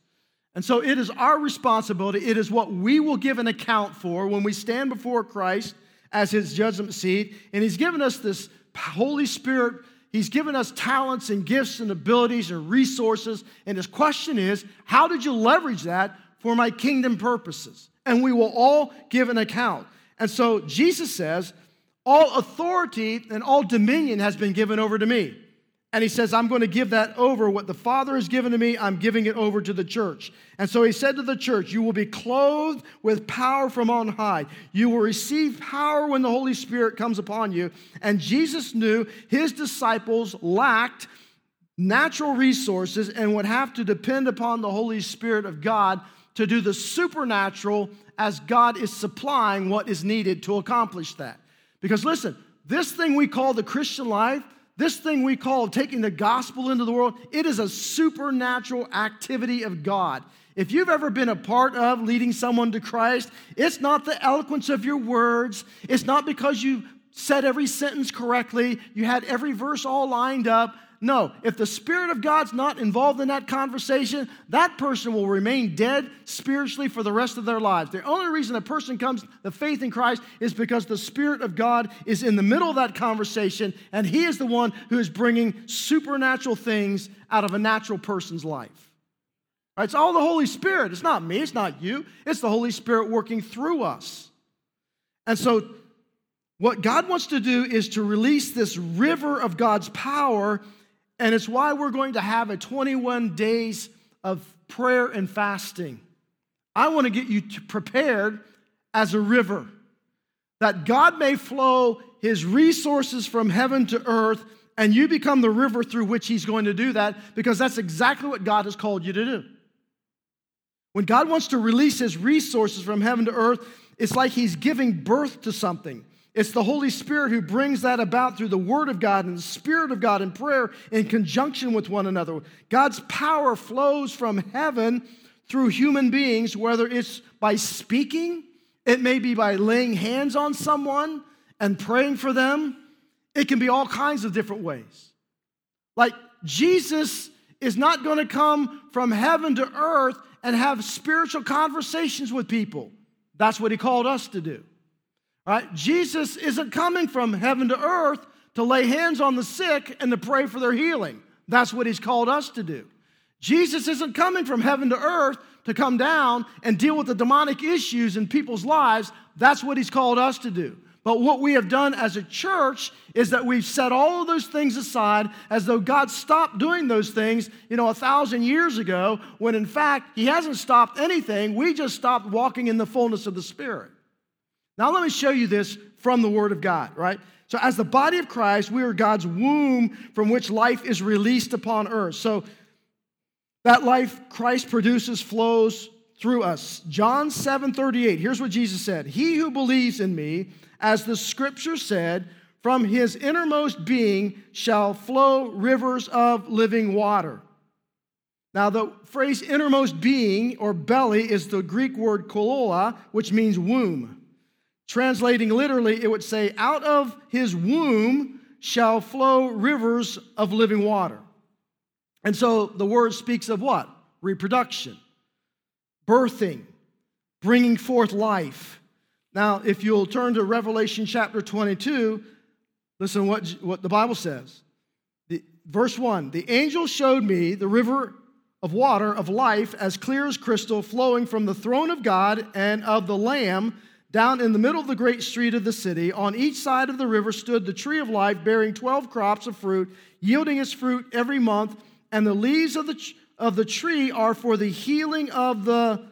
And so it is our responsibility, it is what we will give an account for when we stand before Christ as his judgment seat. And he's given us this Holy Spirit, he's given us talents and gifts and abilities and resources. And his question is, how did you leverage that for my kingdom purposes? And we will all give an account. And so Jesus says, all authority and all dominion has been given over to me. And he says, I'm going to give that over. What the Father has given to me, I'm giving it over to the church. And so he said to the church, You will be clothed with power from on high. You will receive power when the Holy Spirit comes upon you. And Jesus knew his disciples lacked natural resources and would have to depend upon the Holy Spirit of God to do the supernatural as God is supplying what is needed to accomplish that. Because listen, this thing we call the Christian life, this thing we call taking the gospel into the world, it is a supernatural activity of God. If you've ever been a part of leading someone to Christ, it's not the eloquence of your words. It's not because you said every sentence correctly, you had every verse all lined up. No, if the Spirit of God's not involved in that conversation, that person will remain dead spiritually for the rest of their lives. The only reason a person comes to faith in Christ is because the Spirit of God is in the middle of that conversation, and He is the one who is bringing supernatural things out of a natural person's life. It's all the Holy Spirit. It's not me, it's not you, it's the Holy Spirit working through us. And so, what God wants to do is to release this river of God's power and it's why we're going to have a 21 days of prayer and fasting. I want to get you prepared as a river, that God may flow his resources from heaven to earth, and you become the river through which he's going to do that, because that's exactly what God has called you to do. When God wants to release his resources from heaven to earth, it's like he's giving birth to something. It's the Holy Spirit who brings that about through the Word of God and the Spirit of God in prayer in conjunction with one another. God's power flows from heaven through human beings, whether it's by speaking, it may be by laying hands on someone and praying for them. It can be all kinds of different ways. Like Jesus is not going to come from heaven to earth and have spiritual conversations with people. That's what he called us to do. Right? Jesus isn't coming from heaven to earth to lay hands on the sick and to pray for their healing. That's what he's called us to do. Jesus isn't coming from heaven to earth to come down and deal with the demonic issues in people's lives. That's what he's called us to do. But what we have done as a church is that we've set all of those things aside as though God stopped doing those things, you know, a thousand years ago, when in fact, He hasn't stopped anything. We just stopped walking in the fullness of the Spirit. Now, let me show you this from the Word of God, right? So, as the body of Christ, we are God's womb from which life is released upon earth. So, that life Christ produces flows through us. John 7 38, here's what Jesus said He who believes in me, as the scripture said, from his innermost being shall flow rivers of living water. Now, the phrase innermost being or belly is the Greek word koilia, which means womb. Translating literally, it would say, Out of his womb shall flow rivers of living water. And so the word speaks of what? Reproduction, birthing, bringing forth life. Now, if you'll turn to Revelation chapter 22, listen what, what the Bible says. The, verse 1 The angel showed me the river of water of life as clear as crystal flowing from the throne of God and of the Lamb down in the middle of the great street of the city, on each side of the river stood the tree of life, bearing 12 crops of fruit, yielding its fruit every month. And the leaves of the, of the tree are for the healing of the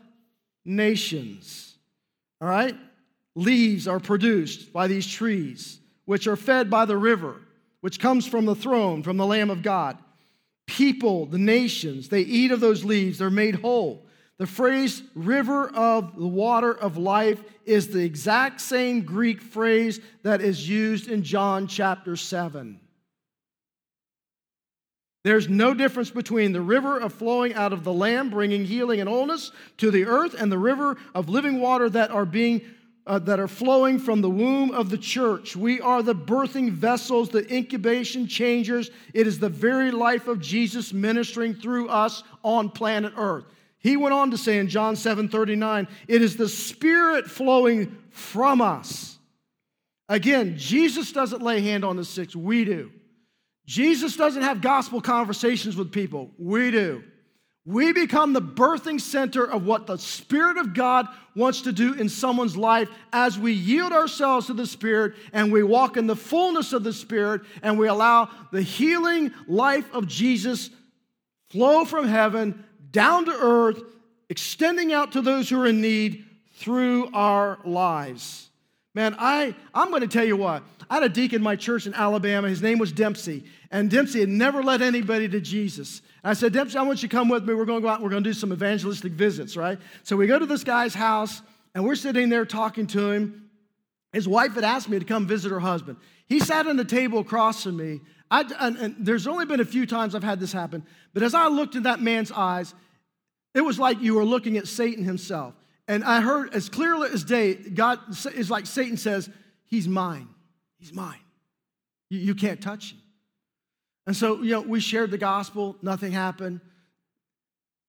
nations. All right? Leaves are produced by these trees, which are fed by the river, which comes from the throne, from the Lamb of God. People, the nations, they eat of those leaves, they're made whole. The phrase river of the water of life is the exact same Greek phrase that is used in John chapter 7. There's no difference between the river of flowing out of the Lamb, bringing healing and wholeness to the earth, and the river of living water that are being uh, that are flowing from the womb of the church. We are the birthing vessels, the incubation changers. It is the very life of Jesus ministering through us on planet Earth. He went on to say in John 7 39, it is the Spirit flowing from us. Again, Jesus doesn't lay hand on the sick, we do. Jesus doesn't have gospel conversations with people, we do. We become the birthing center of what the Spirit of God wants to do in someone's life as we yield ourselves to the Spirit and we walk in the fullness of the Spirit and we allow the healing life of Jesus flow from heaven down to earth, extending out to those who are in need through our lives. Man, I, I'm going to tell you what. I had a deacon in my church in Alabama. His name was Dempsey. And Dempsey had never led anybody to Jesus. And I said, Dempsey, I want you to come with me. We're going to go out and we're going to do some evangelistic visits, right? So we go to this guy's house and we're sitting there talking to him. His wife had asked me to come visit her husband. He sat on the table across from me I, and, and there's only been a few times I've had this happen, but as I looked in that man's eyes, it was like you were looking at Satan himself. And I heard as clearly as day, God is like Satan says, He's mine. He's mine. You, you can't touch him. And so, you know, we shared the gospel, nothing happened.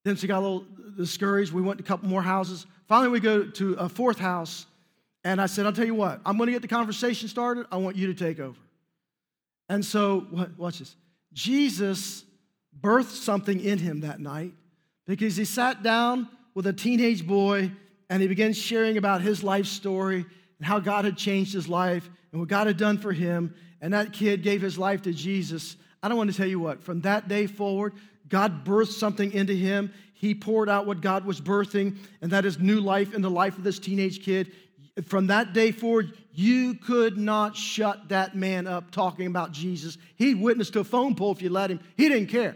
Then she got a little discouraged. We went to a couple more houses. Finally, we go to a fourth house, and I said, I'll tell you what, I'm going to get the conversation started. I want you to take over. And so, watch this. Jesus birthed something in him that night because he sat down with a teenage boy and he began sharing about his life story and how God had changed his life and what God had done for him. And that kid gave his life to Jesus. I don't want to tell you what, from that day forward, God birthed something into him. He poured out what God was birthing, and that is new life in the life of this teenage kid. From that day forward, you could not shut that man up talking about Jesus. He witnessed to a phone pole if you let him. He didn't care.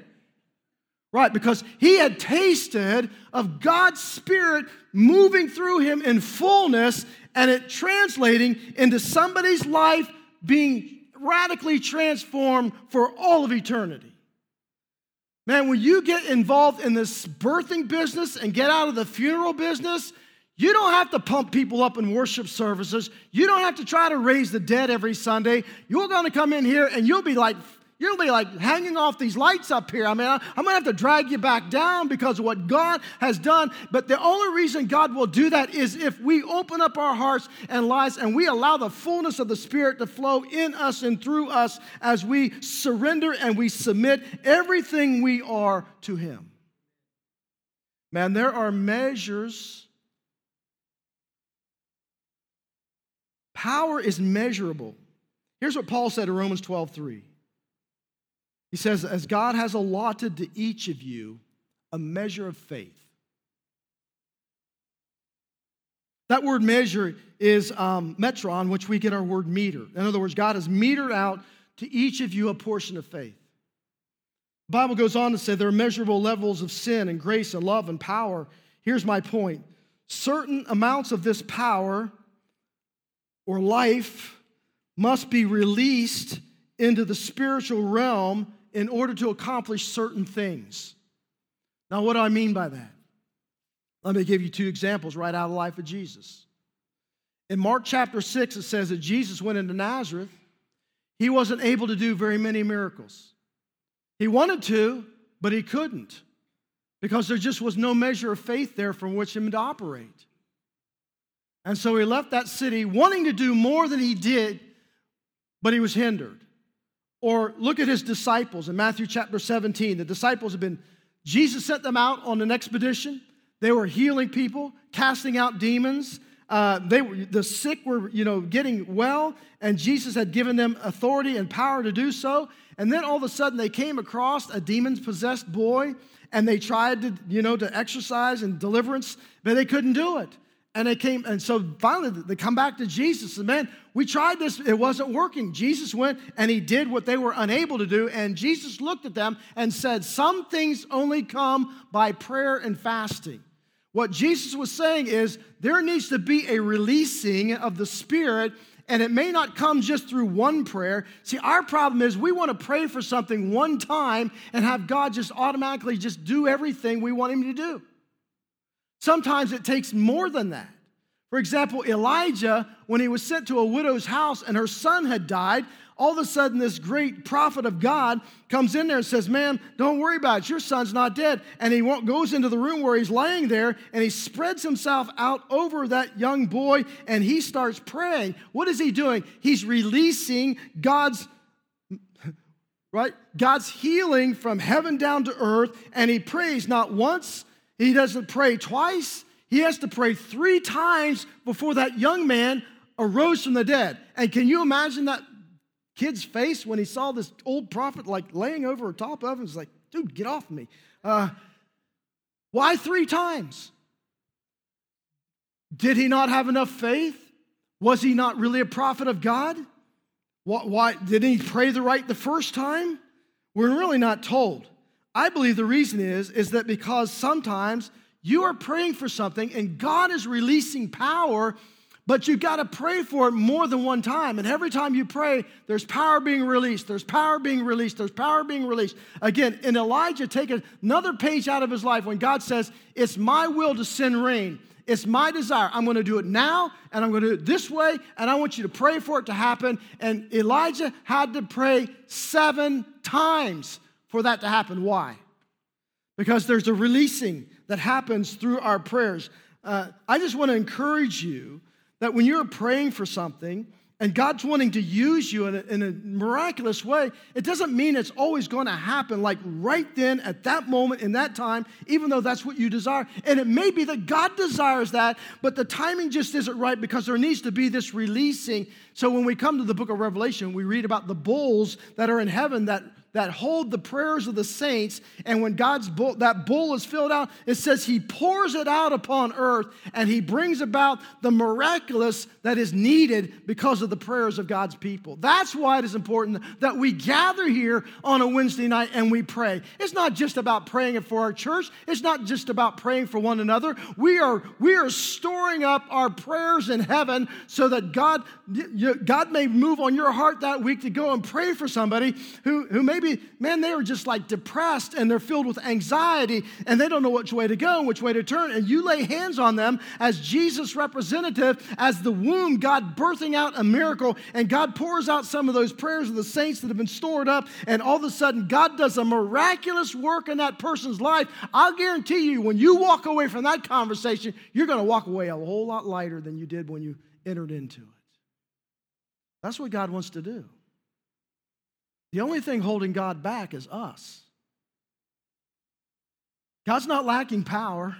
Right, because he had tasted of God's Spirit moving through him in fullness and it translating into somebody's life being radically transformed for all of eternity. Man, when you get involved in this birthing business and get out of the funeral business, you don't have to pump people up in worship services. You don't have to try to raise the dead every Sunday. You're going to come in here and you'll be like You'll be like hanging off these lights up here. I mean, I'm going to have to drag you back down because of what God has done. But the only reason God will do that is if we open up our hearts and lives and we allow the fullness of the Spirit to flow in us and through us as we surrender and we submit everything we are to Him. Man, there are measures. Power is measurable. Here's what Paul said in Romans 12 3. He says, As God has allotted to each of you a measure of faith. That word measure is um, metron, which we get our word meter. In other words, God has metered out to each of you a portion of faith. The Bible goes on to say there are measurable levels of sin and grace and love and power. Here's my point certain amounts of this power or life must be released into the spiritual realm in order to accomplish certain things. Now, what do I mean by that? Let me give you two examples right out of the life of Jesus. In Mark chapter 6, it says that Jesus went into Nazareth. He wasn't able to do very many miracles. He wanted to, but he couldn't because there just was no measure of faith there from which him to operate. And so he left that city wanting to do more than he did, but he was hindered. Or look at his disciples in Matthew chapter 17. The disciples have been, Jesus sent them out on an expedition. They were healing people, casting out demons. Uh, they were, the sick were, you know, getting well, and Jesus had given them authority and power to do so. And then all of a sudden, they came across a demon-possessed boy, and they tried to, you know, to exercise and deliverance, but they couldn't do it. And they came, and so finally they come back to Jesus and man, we tried this, it wasn't working. Jesus went and he did what they were unable to do, and Jesus looked at them and said, Some things only come by prayer and fasting. What Jesus was saying is there needs to be a releasing of the Spirit, and it may not come just through one prayer. See, our problem is we want to pray for something one time and have God just automatically just do everything we want Him to do. Sometimes it takes more than that. For example, Elijah, when he was sent to a widow's house and her son had died, all of a sudden this great prophet of God comes in there and says, Man, don't worry about it. Your son's not dead. And he goes into the room where he's laying there and he spreads himself out over that young boy and he starts praying. What is he doing? He's releasing God's right? God's healing from heaven down to earth, and he prays not once, he doesn't pray twice, he has to pray three times before that young man arose from the dead. And can you imagine that kid's face when he saw this old prophet like laying over top of him? He's like, dude, get off me. Uh, why three times? Did he not have enough faith? Was he not really a prophet of God? Why, why didn't he pray the right the first time? We're really not told. I believe the reason is, is that because sometimes you are praying for something and God is releasing power, But you've got to pray for it more than one time. And every time you pray, there's power being released. There's power being released. There's power being released. Again, in Elijah, take another page out of his life when God says, It's my will to send rain. It's my desire. I'm going to do it now, and I'm going to do it this way, and I want you to pray for it to happen. And Elijah had to pray seven times for that to happen. Why? Because there's a releasing that happens through our prayers. Uh, I just want to encourage you that when you're praying for something and God's wanting to use you in a, in a, miraculous way, it doesn't mean it's always going to happen like right then at that moment in that time, even though that's what you desire. And it may be that God desires that, but the timing just isn't right because there needs to be this releasing. So when we come to the book of Revelation, we read about the bulls that are in heaven that that hold the prayers of the saints. And when God's that bull is filled out, it says he pours it out upon earth and he brings about the miraculous that is needed because of the prayers of God's people. That's why it is important that we gather here on a Wednesday night and we pray. It's not just about praying for our church. It's not just about praying for one another. We are, we are storing up our prayers in heaven so that God, God may move on your heart that week to go and pray for somebody who, who may maybe, man, they are just like depressed and they're filled with anxiety and they don't know which way to go and which way to turn. And you lay hands on them as Jesus' representative, as the womb, God birthing out a miracle, and God pours out some of those prayers of the saints that have been stored up, and all of a sudden, God does a miraculous work in that person's life. I'll guarantee you, when you walk away from that conversation, you're going to walk away a whole lot lighter than you did when you entered into it. That's what God wants to do. The only thing holding God back is us. God's not lacking power,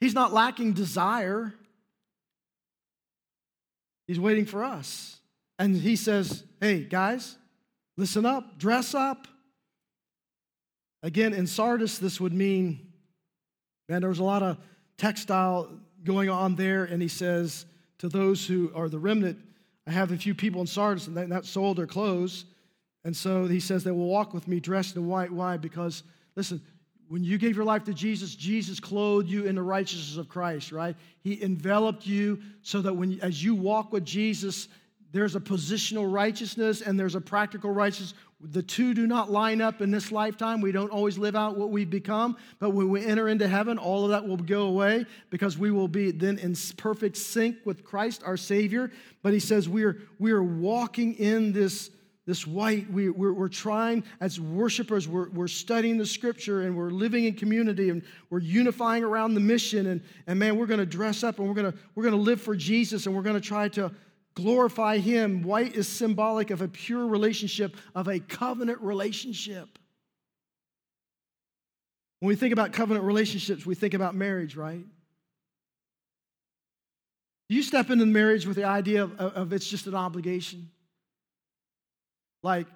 He's not lacking desire. He's waiting for us. And He says, Hey, guys, listen up, dress up. Again, in Sardis, this would mean, man, there was a lot of textile going on there. And He says to those who are the remnant, I have a few people in Sardis and that sold their clothes and so he says they will walk with me dressed in white. Why? Because, listen, when you gave your life to Jesus, Jesus clothed you in the righteousness of Christ, right? He enveloped you so that when as you walk with Jesus, there's a positional righteousness and there's a practical righteousness. The two do not line up in this lifetime. We don't always live out what we've become, but when we enter into heaven, all of that will go away because we will be then in perfect sync with Christ, our Savior. But he says we are, we are walking in this this white, we, we're, we're trying as worshipers, we're, we're studying the scripture and we're living in community and we're unifying around the mission. And, and man, we're going to dress up and we're going to we're going to live for Jesus and we're going to try to glorify Him. White is symbolic of a pure relationship, of a covenant relationship. When we think about covenant relationships, we think about marriage, right? You step into marriage with the idea of, of it's just an obligation. Like,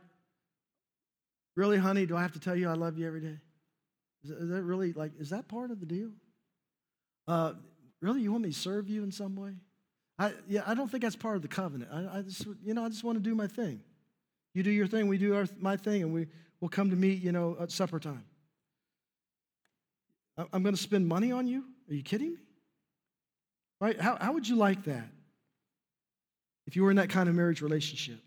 really, honey, do I have to tell you I love you every day? Is that, really, like, is that part of the deal? Uh, really, you want me to serve you in some way? I, yeah, I don't think that's part of the covenant. I, I just, you know, I just want to do my thing. You do your thing, we do our, my thing, and we will come to meet, you know, at supper time. I'm going to spend money on you? Are you kidding me? Right? How, how would you like that if you were in that kind of marriage relationship?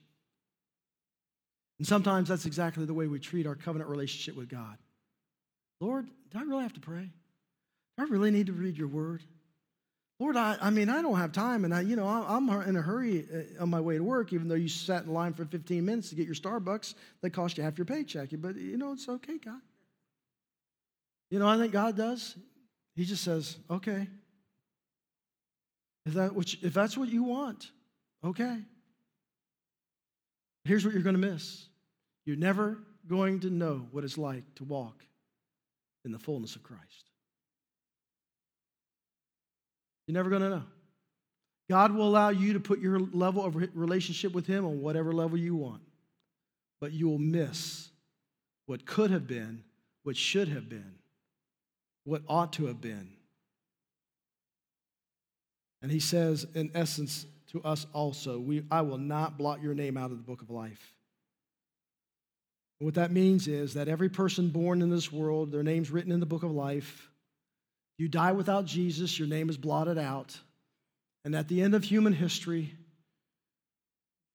And sometimes that's exactly the way we treat our covenant relationship with God. Lord, do I really have to pray? Do I really need to read your word? Lord, I, I mean, I don't have time, and I, you know, I'm in a hurry uh, on my way to work, even though you sat in line for 15 minutes to get your Starbucks that cost you half your paycheck. But, you know, it's okay, God. You know, I think God does. He just says, okay. If, that, which, if that's what you want, okay. Here's what you're going to miss you're never going to know what it's like to walk in the fullness of Christ. You're never going to know. God will allow you to put your level of relationship with Him on whatever level you want, but you will miss what could have been, what should have been, what ought to have been. And He says, in essence, to us also. We, I will not blot your name out of the book of life. what that means is that every person born in this world, their name's written in the book of life. You die without Jesus, your name is blotted out. And at the end of human history,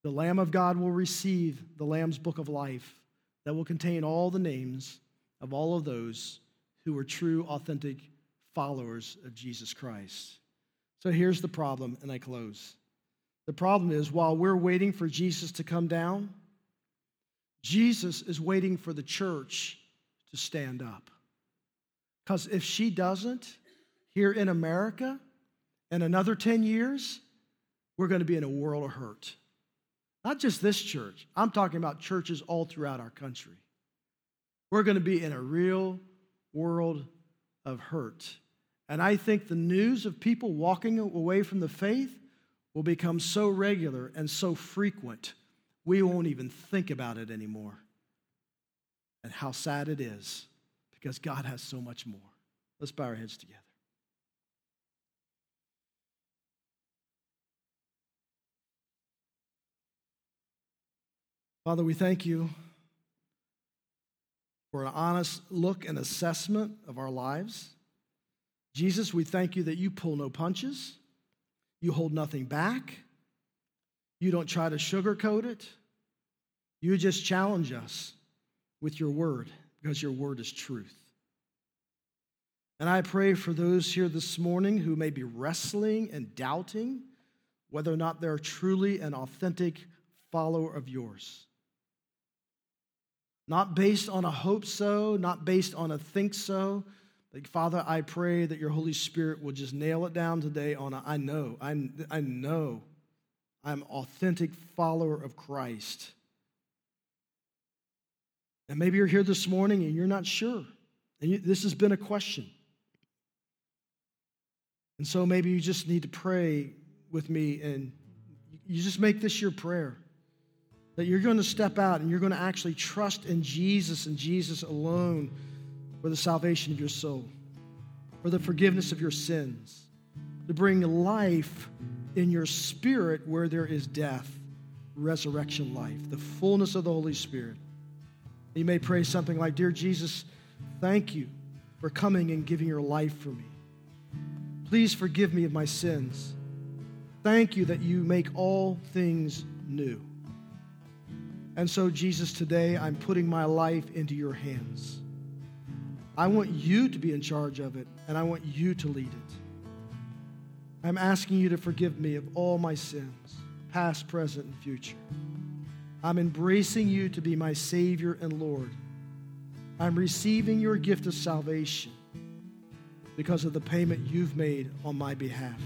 the Lamb of God will receive the Lamb's book of life that will contain all the names of all of those who were true, authentic followers of Jesus Christ. So here's the problem, and I close. The problem is while we're waiting for Jesus to come down, Jesus is waiting for the church to stand up. Because if she doesn't, here in America, in another 10 years, we're going to be in a world of hurt. Not just this church, I'm talking about churches all throughout our country. We're going to be in a real world of hurt. And I think the news of people walking away from the faith will become so regular and so frequent, we won't even think about it anymore. And how sad it is because God has so much more. Let's bow our heads together. Father, we thank you for an honest look and assessment of our lives. Jesus, we thank you that you pull no punches, you hold nothing back, you don't try to sugarcoat it, you just challenge us with your word because your word is truth. And I pray for those here this morning who may be wrestling and doubting whether or not they're truly an authentic follower of yours. Not based on a hope so, not based on a think so. But Father, I pray that your Holy Spirit will just nail it down today on a, I know, I, I know I'm authentic follower of Christ. And maybe you're here this morning and you're not sure. And you, this has been a question. And so maybe you just need to pray with me and you just make this your prayer. That you're going to step out and you're going to actually trust in Jesus and Jesus alone for the salvation of your soul, for the forgiveness of your sins, to bring life in your spirit where there is death, resurrection life, the fullness of the Holy Spirit. You may pray something like, Dear Jesus, thank you for coming and giving your life for me. Please forgive me of my sins. Thank you that you make all things new. And so, Jesus, today I'm putting my life into your hands. I want you to be in charge of it, and I want you to lead it. I'm asking you to forgive me of all my sins, past, present, and future. I'm embracing you to be my Savior and Lord. I'm receiving your gift of salvation because of the payment you've made on my behalf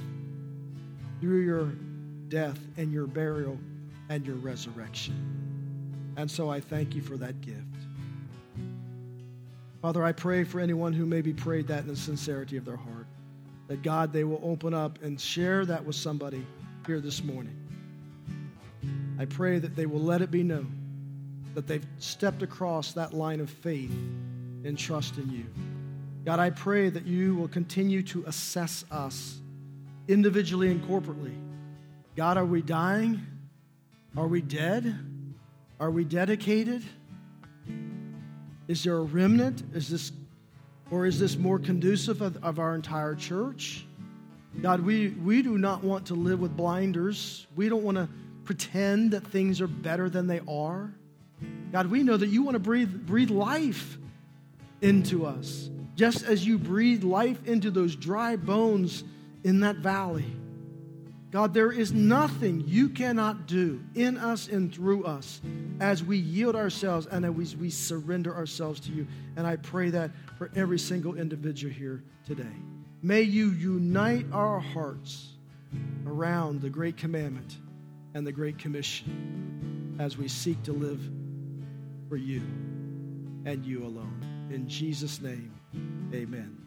through your death and your burial and your resurrection. And so I thank you for that gift. Father, I pray for anyone who maybe prayed that in the sincerity of their heart, that God, they will open up and share that with somebody here this morning. I pray that they will let it be known that they've stepped across that line of faith and trust in you. God, I pray that you will continue to assess us individually and corporately. God, are we dying? Are we dead? Are we dedicated? Is there a remnant? Is this, or is this more conducive of, of our entire church? God, we, we do not want to live with blinders. We don't want to pretend that things are better than they are. God, we know that you want to breathe, breathe life into us, just as you breathe life into those dry bones in that valley. God, there is nothing you cannot do in us and through us as we yield ourselves and as we surrender ourselves to you. And I pray that for every single individual here today. May you unite our hearts around the great commandment and the Great Commission as we seek to live for you and you alone. In Jesus' name, amen.